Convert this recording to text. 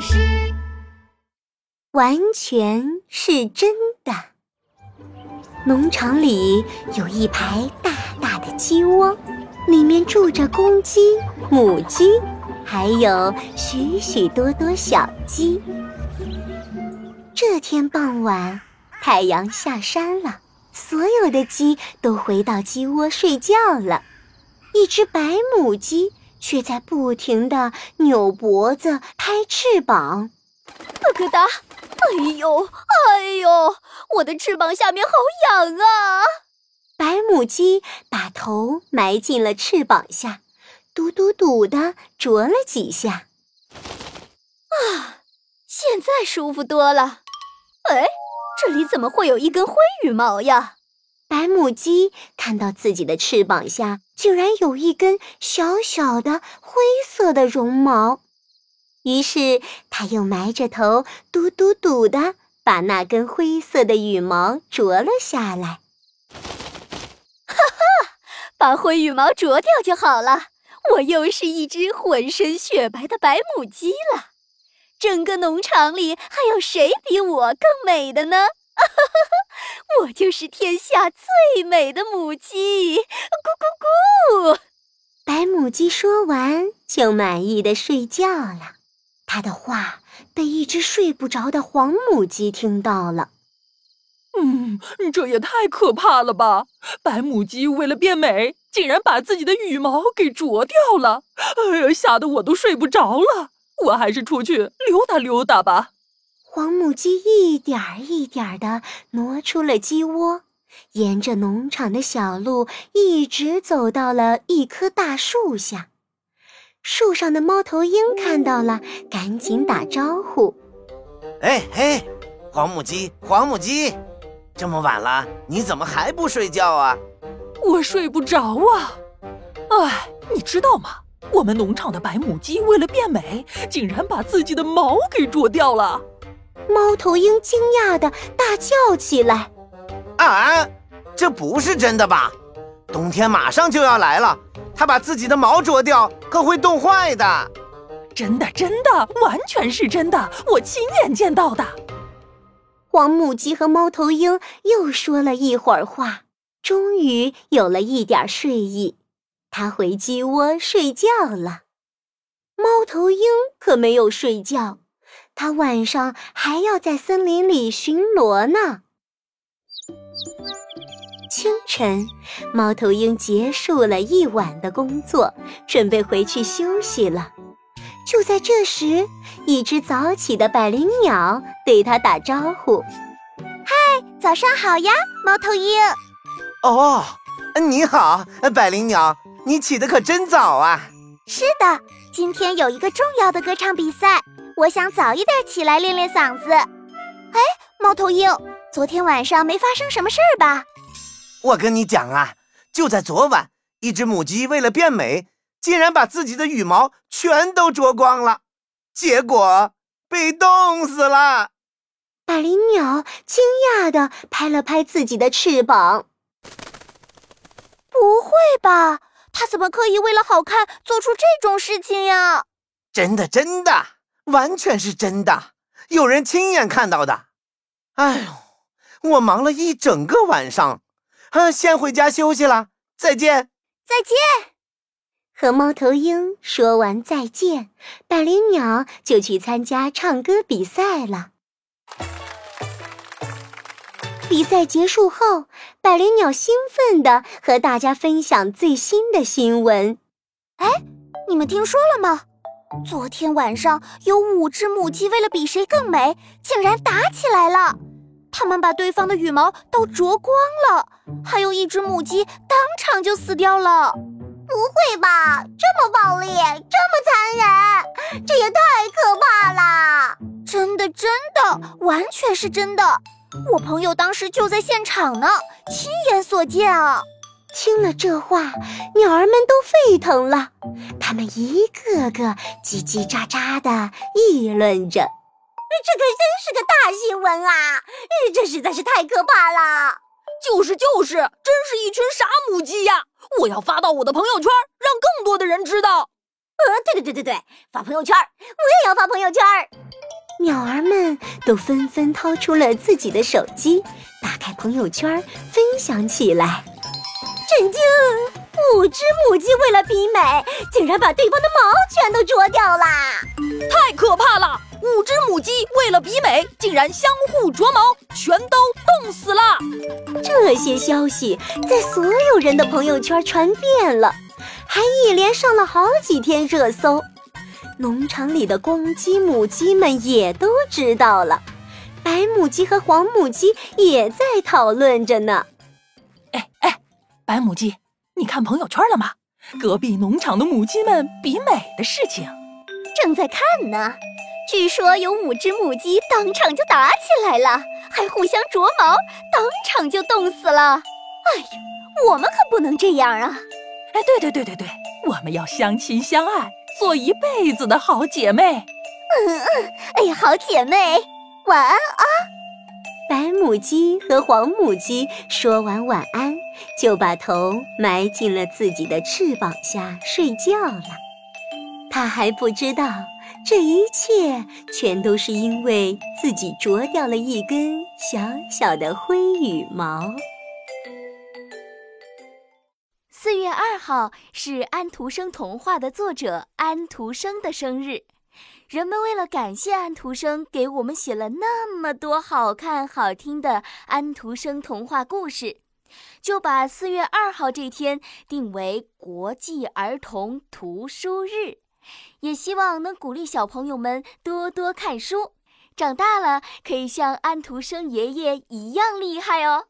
师，完全是真的。农场里有一排大大的鸡窝，里面住着公鸡、母鸡，还有许许多多小鸡。这天傍晚，太阳下山了，所有的鸡都回到鸡窝睡觉了，一只白母鸡。却在不停地扭脖子、拍翅膀，咯咯哒！哎呦，哎呦，我的翅膀下面好痒啊！白母鸡把头埋进了翅膀下，嘟嘟嘟地啄了几下。啊，现在舒服多了。哎，这里怎么会有一根灰羽毛呀？白母鸡看到自己的翅膀下竟然有一根小小的灰色的绒毛，于是它又埋着头，嘟嘟嘟的把那根灰色的羽毛啄了下来。哈哈，把灰羽毛啄掉就好了，我又是一只浑身雪白的白母鸡了。整个农场里还有谁比我更美的呢？哈哈，我就是天下最美的母鸡，咕咕咕！白母鸡说完，就满意的睡觉了。它的话被一只睡不着的黄母鸡听到了。嗯，这也太可怕了吧！白母鸡为了变美，竟然把自己的羽毛给啄掉了。哎呀，吓得我都睡不着了。我还是出去溜达溜达吧。黄母鸡一点儿一点儿地挪出了鸡窝，沿着农场的小路一直走到了一棵大树下。树上的猫头鹰看到了，赶紧打招呼：“哎嘿，黄母鸡，黄母鸡，这么晚了，你怎么还不睡觉啊？”“我睡不着啊！哎，你知道吗？我们农场的白母鸡为了变美，竟然把自己的毛给啄掉了。”猫头鹰惊讶的大叫起来：“啊，这不是真的吧？冬天马上就要来了，它把自己的毛啄掉，可会冻坏的。”“真的，真的，完全是真的，我亲眼见到的。”黄母鸡和猫头鹰又说了一会儿话，终于有了一点睡意，它回鸡窝睡觉了。猫头鹰可没有睡觉。他晚上还要在森林里巡逻呢。清晨，猫头鹰结束了一晚的工作，准备回去休息了。就在这时，一只早起的百灵鸟对他打招呼：“嗨，早上好呀，猫头鹰。”“哦，你好，百灵鸟，你起得可真早啊。”“是的，今天有一个重要的歌唱比赛。”我想早一点起来练练嗓子。哎，猫头鹰，昨天晚上没发生什么事儿吧？我跟你讲啊，就在昨晚，一只母鸡为了变美，竟然把自己的羽毛全都啄光了，结果被冻死了。百灵鸟惊讶地拍了拍自己的翅膀。不会吧？它怎么可以为了好看做出这种事情呀？真的，真的。完全是真的，有人亲眼看到的。哎呦，我忙了一整个晚上，啊，先回家休息了，再见，再见。和猫头鹰说完再见，百灵鸟就去参加唱歌比赛了。比赛结束后，百灵鸟兴奋地和大家分享最新的新闻。哎，你们听说了吗？昨天晚上有五只母鸡为了比谁更美，竟然打起来了。它们把对方的羽毛都啄光了，还有一只母鸡当场就死掉了。不会吧？这么暴力，这么残忍，这也太可怕了！真的，真的，完全是真的。我朋友当时就在现场呢，亲眼所见啊。听了这话，鸟儿们都沸腾了，它们一个个叽叽喳喳地议论着：“这可真是个大新闻啊！这实在是太可怕了！”“就是就是，真是一群傻母鸡呀！我要发到我的朋友圈，让更多的人知道。”“呃，对对对对对，发朋友圈，我也要发朋友圈。”鸟儿们都纷纷掏出了自己的手机，打开朋友圈分享起来。震惊！五只母鸡为了比美，竟然把对方的毛全都啄掉啦！太可怕了！五只母鸡为了比美，竟然相互啄毛，全都冻死了。这些消息在所有人的朋友圈传遍了，还一连上了好几天热搜。农场里的公鸡、母鸡们也都知道了，白母鸡和黄母鸡也在讨论着呢。白母鸡，你看朋友圈了吗？隔壁农场的母鸡们比美的事情，正在看呢。据说有五只母鸡当场就打起来了，还互相啄毛，当场就冻死了。哎呀，我们可不能这样啊！哎，对对对对对，我们要相亲相爱。做一辈子的好姐妹，嗯嗯，哎呀，好姐妹，晚安啊！白母鸡和黄母鸡说完晚安，就把头埋进了自己的翅膀下睡觉了。它还不知道，这一切全都是因为自己啄掉了一根小小的灰羽毛。四月二号是安徒生童话的作者安徒生的生日，人们为了感谢安徒生给我们写了那么多好看好听的安徒生童话故事，就把四月二号这天定为国际儿童图书日，也希望能鼓励小朋友们多多看书，长大了可以像安徒生爷爷一样厉害哦。